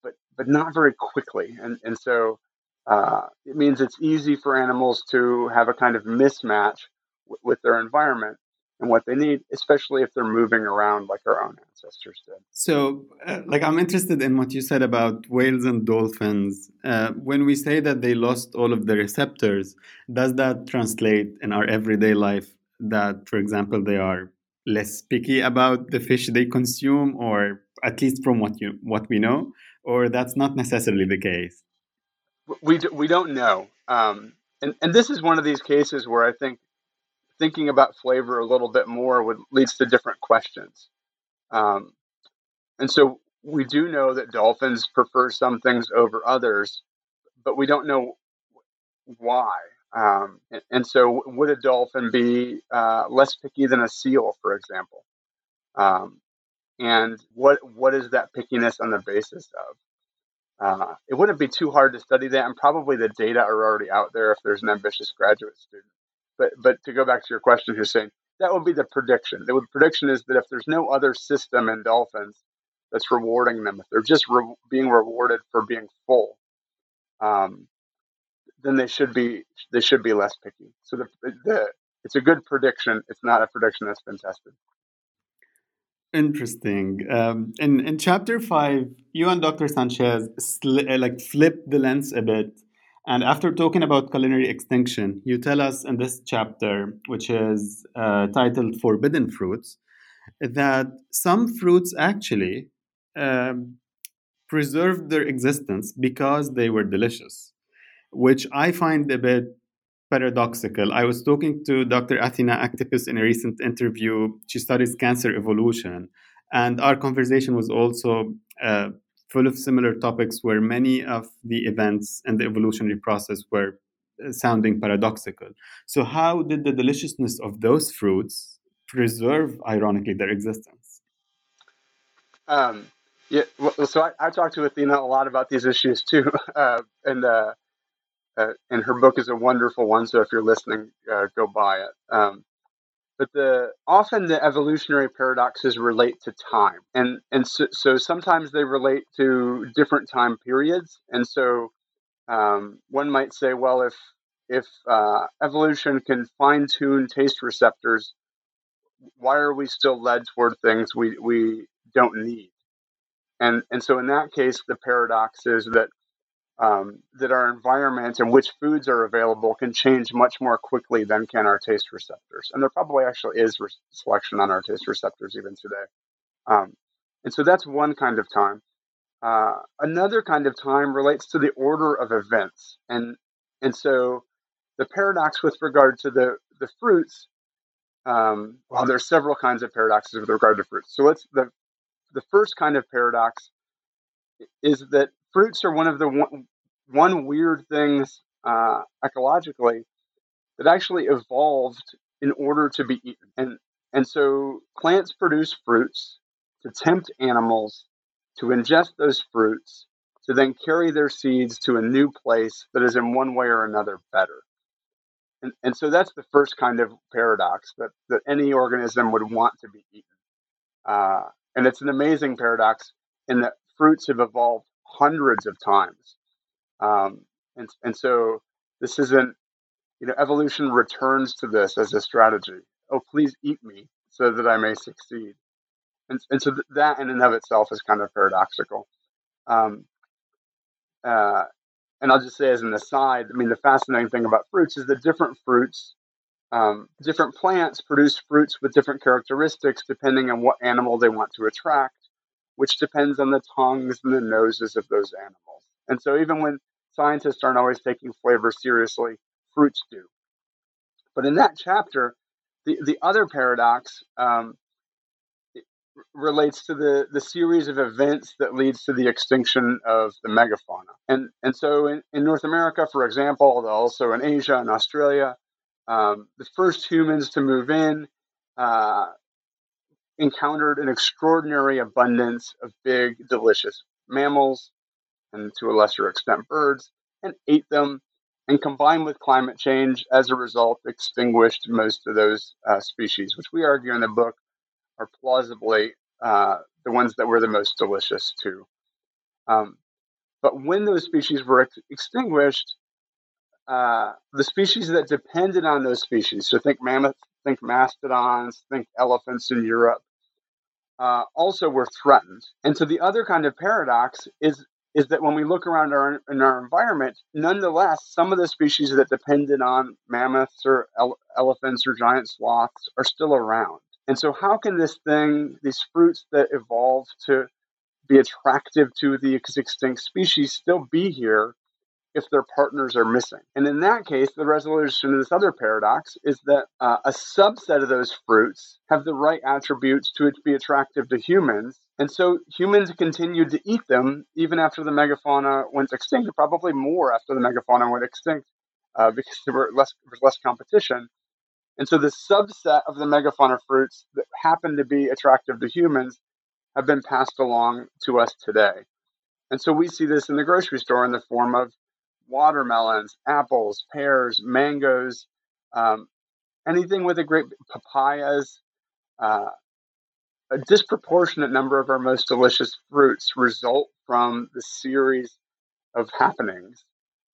[SPEAKER 2] but but not very quickly. And and so uh, it means it's easy for animals to have a kind of mismatch w- with their environment and what they need, especially if they're moving around like our own ancestors did.
[SPEAKER 1] So, uh, like, I'm interested in what you said about whales and dolphins. Uh, when we say that they lost all of the receptors, does that translate in our everyday life that, for example, they are less picky about the fish they consume, or at least from what you what we know, or that's not necessarily the case?
[SPEAKER 2] We do, we don't know, um, and and this is one of these cases where I think thinking about flavor a little bit more would leads to different questions. Um, and so we do know that dolphins prefer some things over others, but we don't know why. Um, and, and, so, would a dolphin be uh, less picky than a seal, for example? Um, and what what is that pickiness on the basis of? Uh, it wouldn't be too hard to study that, and probably the data are already out there if there's an ambitious graduate student. But but to go back to your question, Hussein, that would be the prediction. The prediction is that if there's no other system in dolphins that's rewarding them, if they're just re- being rewarded for being full, um, then they should be they should be less picky. So the, the it's a good prediction. It's not a prediction that's been tested.
[SPEAKER 1] Interesting. Um, in in chapter five, you and Dr. Sanchez like flip the lens a bit, and after talking about culinary extinction, you tell us in this chapter, which is uh, titled "Forbidden Fruits," that some fruits actually um, preserved their existence because they were delicious, which I find a bit paradoxical. I was talking to Dr. Athena Aktipis in a recent interview. She studies cancer evolution. And our conversation was also uh, full of similar topics where many of the events and the evolutionary process were uh, sounding paradoxical. So, how did the deliciousness of those fruits preserve, ironically, their existence?
[SPEAKER 2] Um, yeah, well, so I, I talked to Athena a lot about these issues too, uh, and uh, uh, and her book is a wonderful one. So if you're listening, uh, go buy it. Um, but the often the evolutionary paradoxes relate to time, and and so, so sometimes they relate to different time periods. And so um, one might say, well, if if uh, evolution can fine tune taste receptors, why are we still led toward things we we don't need? And and so in that case, the paradox is that um, that our environment and which foods are available can change much more quickly than can our taste receptors. And there probably actually is re- selection on our taste receptors even today. Um, and so that's one kind of time. Uh, another kind of time relates to the order of events. And, and so the paradox with regard to the, the fruits, um, well, there's several kinds of paradoxes with regard to fruits. So let's, the, the first kind of paradox is that fruits are one of the one, one weird things uh, ecologically that actually evolved in order to be eaten. And, and so plants produce fruits to tempt animals to ingest those fruits to then carry their seeds to a new place that is in one way or another better. And, and so that's the first kind of paradox that, that any organism would want to be eaten. Uh, and it's an amazing paradox in that fruits have evolved hundreds of times. Um, and, and so this isn't, you know, evolution returns to this as a strategy oh, please eat me so that I may succeed. And, and so that in and of itself is kind of paradoxical. Um, uh, and I'll just say as an aside, I mean, the fascinating thing about fruits is that different fruits, um, different plants produce fruits with different characteristics depending on what animal they want to attract, which depends on the tongues and the noses of those animals. And so even when scientists aren't always taking flavor seriously, fruits do. But in that chapter, the, the other paradox um, relates to the, the series of events that leads to the extinction of the megafauna. And, and so in, in North America, for example, also in Asia and Australia, um, the first humans to move in uh, encountered an extraordinary abundance of big, delicious mammals and to a lesser extent birds and ate them and combined with climate change as a result extinguished most of those uh, species which we argue in the book are plausibly uh, the ones that were the most delicious too. Um, but when those species were ex- extinguished, uh, the species that depended on those species, so think mammoths, think mastodons, think elephants in Europe, uh, also were threatened. And so the other kind of paradox is is that when we look around our in our environment, nonetheless, some of the species that depended on mammoths or ele- elephants or giant sloths are still around. And so, how can this thing, these fruits that evolved to be attractive to the extinct species, still be here if their partners are missing? And in that case, the resolution of this other paradox is that uh, a subset of those fruits have the right attributes to be attractive to humans. And so humans continued to eat them even after the megafauna went extinct, probably more after the megafauna went extinct uh, because there, were less, there was less competition. And so the subset of the megafauna fruits that happen to be attractive to humans have been passed along to us today. And so we see this in the grocery store in the form of watermelons, apples, pears, mangoes, um, anything with a great papayas. Uh, a disproportionate number of our most delicious fruits result from the series of happenings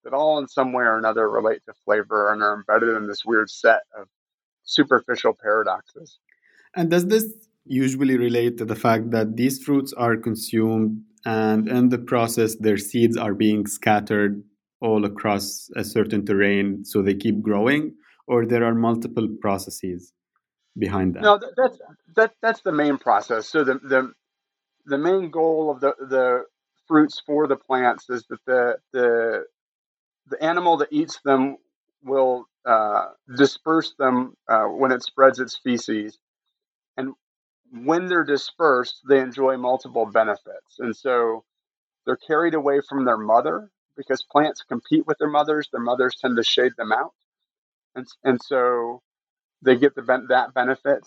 [SPEAKER 2] that all in some way or another relate to flavor and are embedded in this weird set of superficial paradoxes.
[SPEAKER 1] And does this usually relate to the fact that these fruits are consumed and in the process their seeds are being scattered all across a certain terrain so they keep growing or there are multiple processes behind that
[SPEAKER 2] no that's that, that's the main process so the, the the main goal of the the fruits for the plants is that the the the animal that eats them will uh, disperse them uh, when it spreads its feces. And when they're dispersed, they enjoy multiple benefits. And so they're carried away from their mother because plants compete with their mothers. Their mothers tend to shade them out. And, and so they get the that benefit.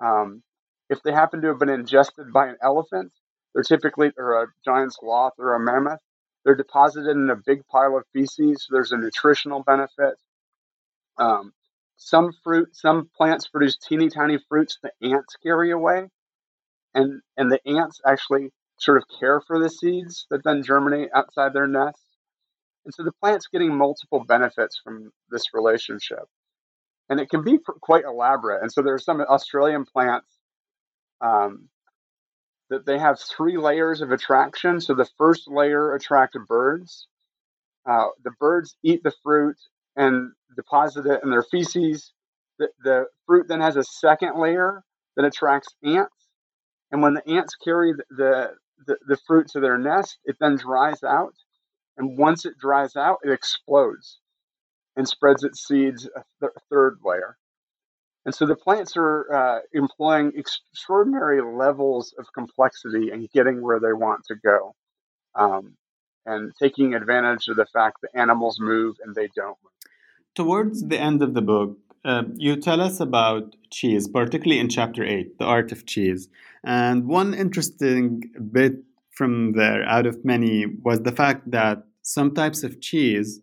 [SPEAKER 2] Um, if they happen to have been ingested by an elephant, they're typically, or a giant sloth or a mammoth, they're deposited in a big pile of feces. So there's a nutritional benefit. Um, some fruit, some plants produce teeny tiny fruits that ants carry away, and and the ants actually sort of care for the seeds that then germinate outside their nests. And so the plant's getting multiple benefits from this relationship. And it can be quite elaborate. And so there are some Australian plants um, that they have three layers of attraction. So the first layer attracts birds. Uh, the birds eat the fruit and deposit it in their feces. The, the fruit then has a second layer that attracts ants. And when the ants carry the, the, the fruit to their nest, it then dries out. And once it dries out, it explodes and spreads its seeds a th- third layer. And so the plants are uh, employing extraordinary levels of complexity and getting where they want to go, um, and taking advantage of the fact that animals move and they don't move.
[SPEAKER 1] Towards the end of the book, uh, you tell us about cheese, particularly in chapter 8, The Art of Cheese. And one interesting bit from there, out of many, was the fact that some types of cheese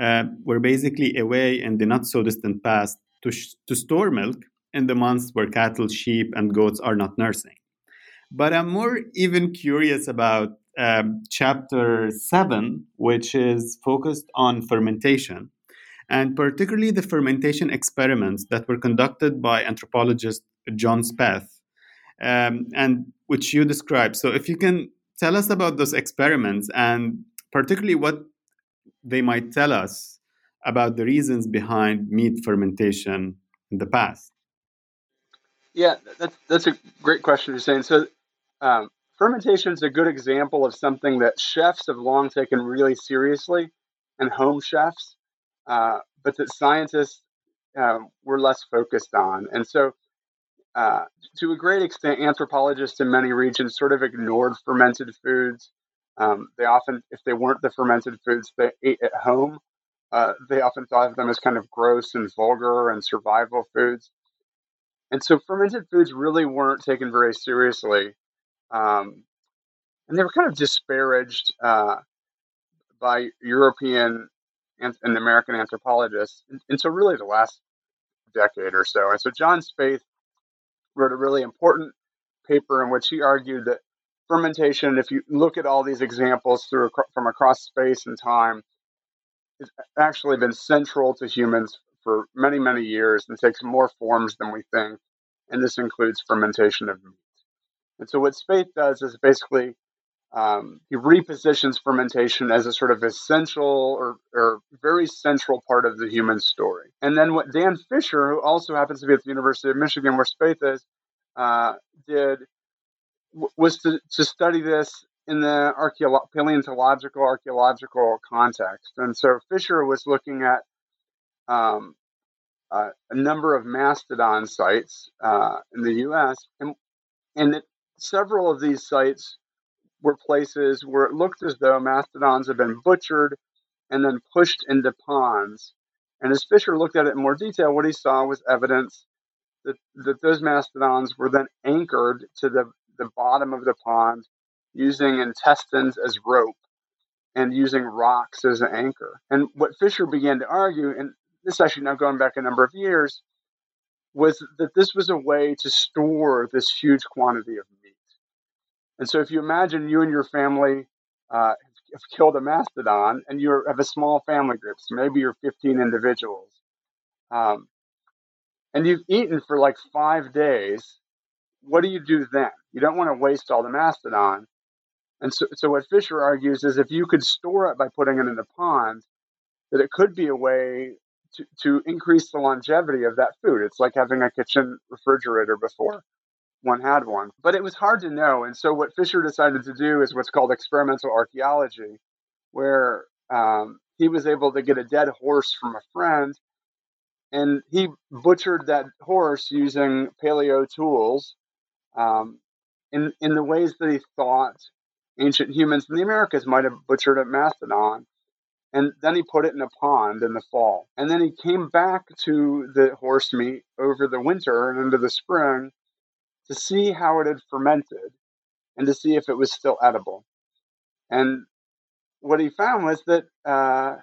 [SPEAKER 1] uh, were basically a way in the not so distant past to, sh- to store milk in the months where cattle, sheep, and goats are not nursing. But I'm more even curious about um, chapter 7, which is focused on fermentation and particularly the fermentation experiments that were conducted by anthropologist John Speth, um, and which you described. So, if you can tell us about those experiments and particularly what they might tell us about the reasons behind meat fermentation in the past.
[SPEAKER 2] Yeah, that's that's a great question, Hussein. So, um, fermentation is a good example of something that chefs have long taken really seriously, and home chefs, uh, but that scientists uh, were less focused on. And so, uh, to a great extent, anthropologists in many regions sort of ignored fermented foods. Um, they often, if they weren't the fermented foods they ate at home, uh, they often thought of them as kind of gross and vulgar and survival foods. And so fermented foods really weren't taken very seriously. Um, and they were kind of disparaged uh, by European and, and, American anthropologists until really the last decade or so. And so John Speth wrote a really important paper in which he argued that fermentation, if you look at all these examples through from across space and time, has actually been central to humans for many, many years and takes more forms than we think. And this includes fermentation of meat. And so what Speth does is basically um, he repositions fermentation as a sort of essential or, or very central part of the human story. And then what Dan Fisher, who also happens to be at the University of Michigan, where Speth is, uh, did was to, to study this in the archeolo- paleontological archaeological context. And so Fisher was looking at um, uh, a number of mastodon sites uh, in the U.S. and and several of these sites were places where it looked as though mastodons had been butchered and then pushed into ponds. And as Fisher looked at it in more detail, what he saw was evidence that, that those mastodons were then anchored to the, the bottom of the pond using intestines as rope and using rocks as an anchor. And what Fisher began to argue, and this actually now going back a number of years, was that this was a way to store this huge quantity of meat. And so if you imagine you and your family uh, have killed a mastodon and you have a small family group, so maybe you're 15 individuals, um, and you've eaten for like five days, what do you do then? You don't want to waste all the mastodon. And so, so what Fisher argues is if you could store it by putting it in a pond, that it could be a way to, to increase the longevity of that food. It's like having a kitchen refrigerator before one had one. But it was hard to know. And so what Fisher decided to do is what's called experimental archaeology, where um, he was able to get a dead horse from a friend and he butchered that horse using paleo tools um, in, in the ways that he thought ancient humans in the Americas might have butchered a mastodon. And then he put it in a pond in the fall. And then he came back to the horse meat over the winter and into the spring to see how it had fermented and to see if it was still edible. And what he found was that uh,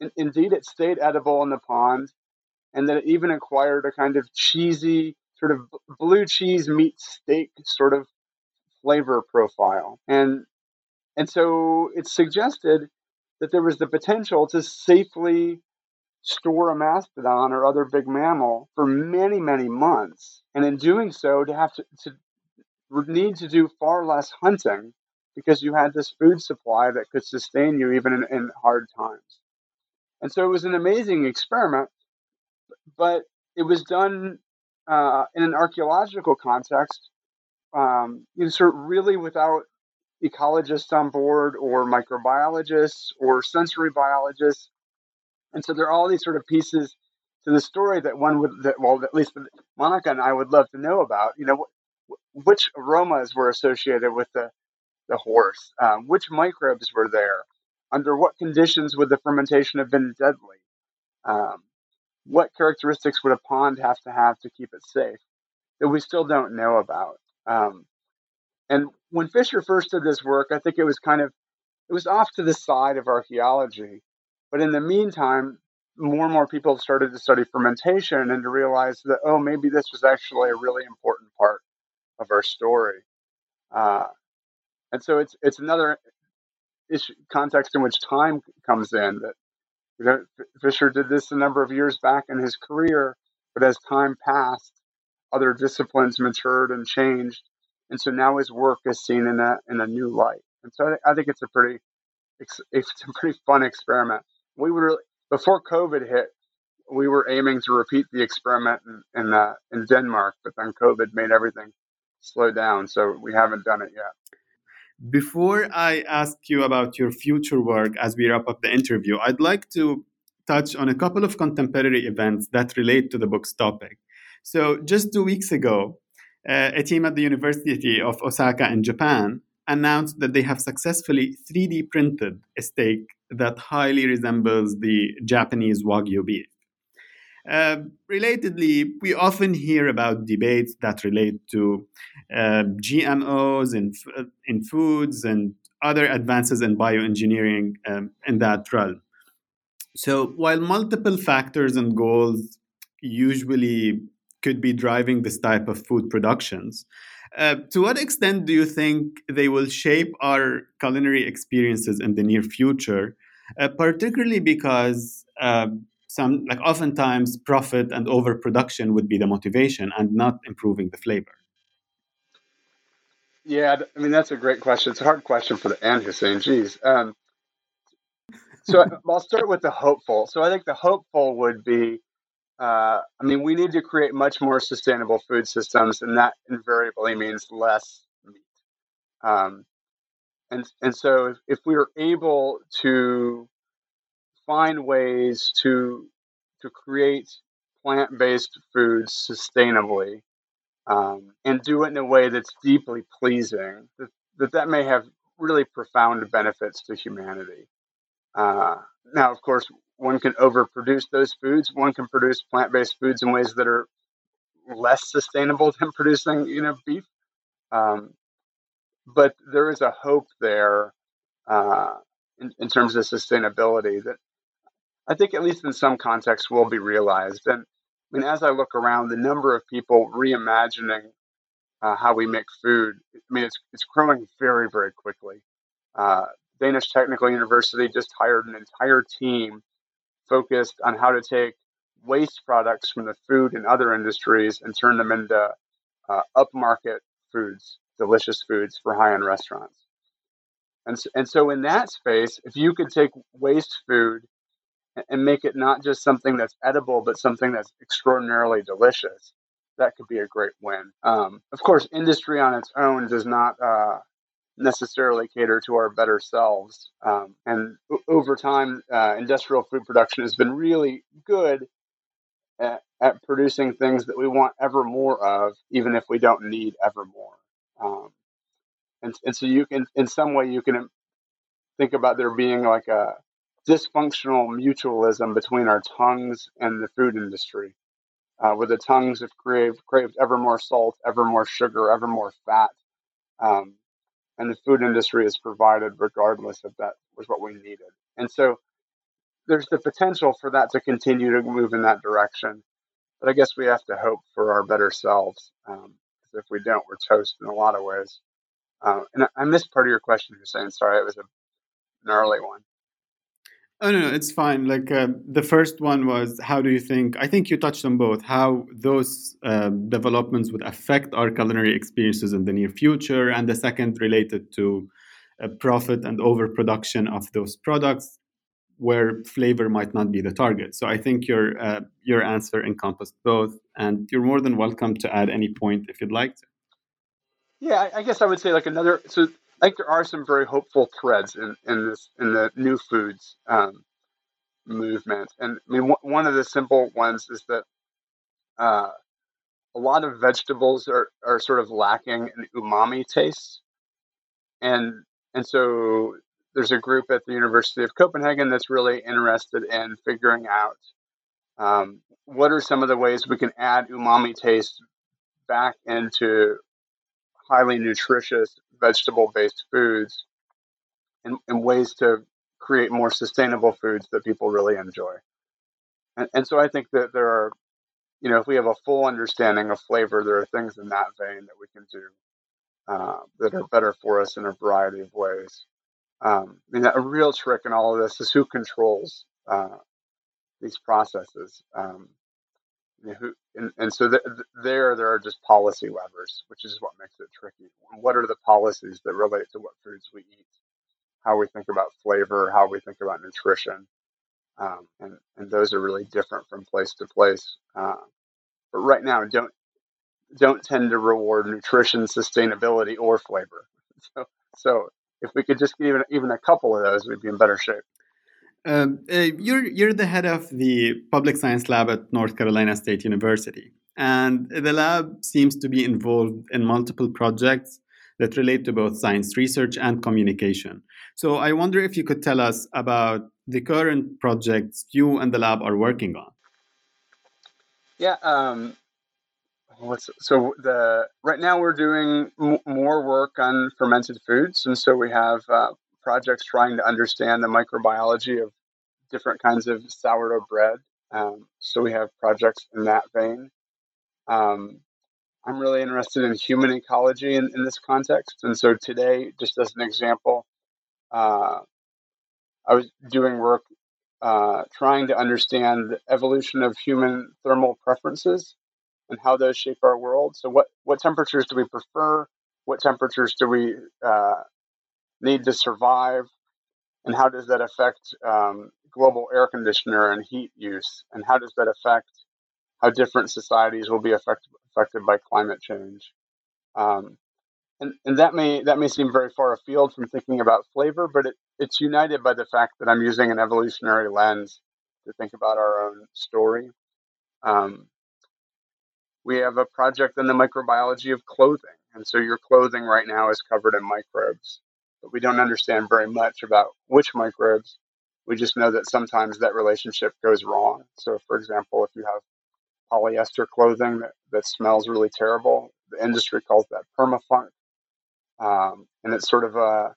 [SPEAKER 2] in, indeed it stayed edible in the pond and that it even acquired a kind of cheesy, sort of blue cheese meat steak sort of flavor profile. And and so it suggested that there was the potential to safely store a mastodon or other big mammal for many, many months. And in doing so, to have to, to need to do far less hunting because you had this food supply that could sustain you even in, in hard times. And so it was an amazing experiment, but it was done uh, in an archaeological context, um, you sort of really without ecologists on board or microbiologists or sensory biologists and so there are all these sort of pieces to the story that one would, that, well, at least Monica and I would love to know about. You know, which aromas were associated with the, the horse? Um, which microbes were there? Under what conditions would the fermentation have been deadly? Um, what characteristics would a pond have to have to keep it safe that we still don't know about? Um, and when Fisher first did this work, I think it was kind of it was off to the side of archaeology. But in the meantime, more and more people started to study fermentation and to realize that, oh, maybe this was actually a really important part of our story. Uh, and so it's it's another issue, context in which time comes in that Fisher did this a number of years back in his career, but as time passed, other disciplines matured and changed, and so now his work is seen in a in a new light. And so I, I think it's a pretty it's, it's a pretty fun experiment. We were before COVID hit, we were aiming to repeat the experiment in in, uh, in Denmark, but then COVID made everything slow down, so we haven't done it yet.
[SPEAKER 1] Before I ask you about your future work as we wrap up the interview, I'd like to touch on a couple of contemporary events that relate to the book's topic. So, just two weeks ago, uh, a team at the University of Osaka in Japan announced that they have successfully 3D printed a steak that highly resembles the Japanese Wagyu beef. Uh, relatedly, we often hear about debates that relate to uh, GMOs in, uh, in foods and other advances in bioengineering um, in that realm. So, while multiple factors and goals usually could be driving this type of food productions, uh, to what extent do you think they will shape our culinary experiences in the near future, uh, particularly because um, some like oftentimes profit and overproduction would be the motivation and not improving the flavor.
[SPEAKER 2] Yeah i mean that's a great question. It's a hard question for the end hussein. Geez um, so i'll start with the hopeful. So i think the hopeful would be uh, i mean we need to create much more sustainable food systems and that invariably means less meat. Um, and and so if, if we are able to find ways to to create plant-based foods sustainably um, and do it in a way that's deeply pleasing that, that that may have really profound benefits to humanity. Uh, now of course one can overproduce those foods. One can produce plant-based foods in ways that are less sustainable than producing you know beef. Um, but there is a hope there uh, in, in terms of sustainability that I think at least in some contexts will be realized. And I mean, as I look around, the number of people reimagining uh, how we make food, I mean, it's it's growing very very quickly. Uh, Danish Technical University just hired an entire team focused on how to take waste products from the food and other industries and turn them into uh, upmarket foods, delicious foods for high end restaurants. And so, and so, in that space, if you could take waste food and make it not just something that's edible, but something that's extraordinarily delicious, that could be a great win. Um, of course, industry on its own does not uh, necessarily cater to our better selves. Um, and over time, uh, industrial food production has been really good at, at, producing things that we want ever more of, even if we don't need ever more. Um, and, and so you can, in some way, you can think about there being like a dysfunctional mutualism between our tongues and the food industry, uh, where the tongues have craved, craved ever more salt, ever more sugar, ever more fat. Um, and the food industry has provided regardless of that was what we needed. And so there's the potential for that to continue to move in that direction. But I guess we have to hope for our better selves. Um, if we don't, we're toast in a lot of ways. Uh, and I missed part of your question, Hussein. Sorry, it was a gnarly one.
[SPEAKER 1] Oh no, no, it's fine. Like uh, the first one was, how do you think? I think you touched on both. How those uh, developments would affect our culinary experiences in the near future, and the second related to uh, profit and overproduction of those products, where flavor might not be the target. So I think your uh, your answer encompassed both, and you're more than welcome to add any point if you'd like to.
[SPEAKER 2] Yeah, I guess I would say like another. So I think there are some very hopeful threads in, in this in the new foods um, movement, and I mean one of the simple ones is that uh, a lot of vegetables are, are sort of lacking an umami taste, and and so there's a group at the University of Copenhagen that's really interested in figuring out um, what are some of the ways we can add umami taste back into highly nutritious vegetable based foods and, and, ways to create more sustainable foods that people really enjoy. And, and so I think that there are, you know, if we have a full understanding of flavor, there are things in that vein that we can do uh, that are better for us in a variety of ways. Um, I mean, a real trick in all of this is who controls uh, these processes. Um, who, and, and so the, the, there, there are just policy levers, which is what makes it tricky. What are the policies that relate to what foods we eat, how we think about flavor, how we think about nutrition, um, and and those are really different from place to place. Uh, but right now, don't don't tend to reward nutrition, sustainability, or flavor. So, so if we could just get even even a couple of those, we'd be in better shape.
[SPEAKER 1] Um, uh, you're you're the head of the public science lab at North Carolina State University, and the lab seems to be involved in multiple projects that relate to both science research and communication. So I wonder if you could tell us about the current projects you and the lab are working on.
[SPEAKER 2] Yeah. Um, so the right now we're doing m- more work on fermented foods, and so we have uh, projects trying to understand the microbiology of different kinds of sourdough bread. Um, so we have projects in that vein. Um, I'm really interested in human ecology in, in, this context. And so today, just as an example, uh, I was doing work uh, trying to understand the evolution of human thermal preferences and how those shape our world. So, what, what temperatures do we prefer? What temperatures do we uh, need to survive, and how does that affect um, global air conditioner and heat use, and how does that affect how different societies will be affected affected by climate change? Um, and, and that may that may seem very far afield from thinking about flavor, but it, it's united by the fact that I'm using an evolutionary lens to think about our own story. Um, we have a project in the microbiology of clothing, and so your clothing right now is covered in microbes but we don't understand very much about which microbes. We just know that sometimes that relationship goes wrong. So, for example, if you have polyester clothing that, that smells really terrible, the industry calls that permafunk. Um, and it's sort of a,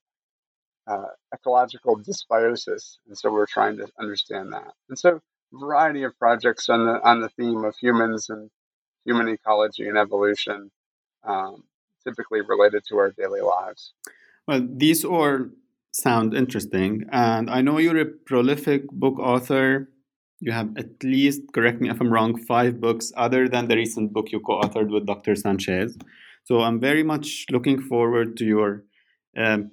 [SPEAKER 2] a, ecological dysbiosis. And so we're trying to understand that. And so, a variety of projects on the, on the theme of humans and human ecology and evolution, um, typically related to our daily lives.
[SPEAKER 1] Well, these all sound interesting. And I know you're a prolific book author. You have at least, correct me if I'm wrong, five books other than the recent book you co authored with Dr. Sanchez. So I'm very much looking forward to your um,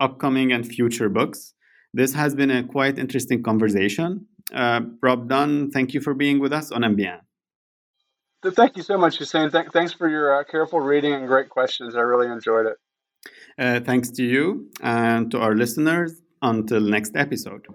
[SPEAKER 1] upcoming and future books. This has been a quite interesting conversation. Uh, Rob Dunn, thank you for being with us on NBN.
[SPEAKER 2] Thank you so much, Hussein. Th- thanks for your uh, careful reading and great questions. I really enjoyed it.
[SPEAKER 1] Uh, thanks to you and to our listeners. Until next episode.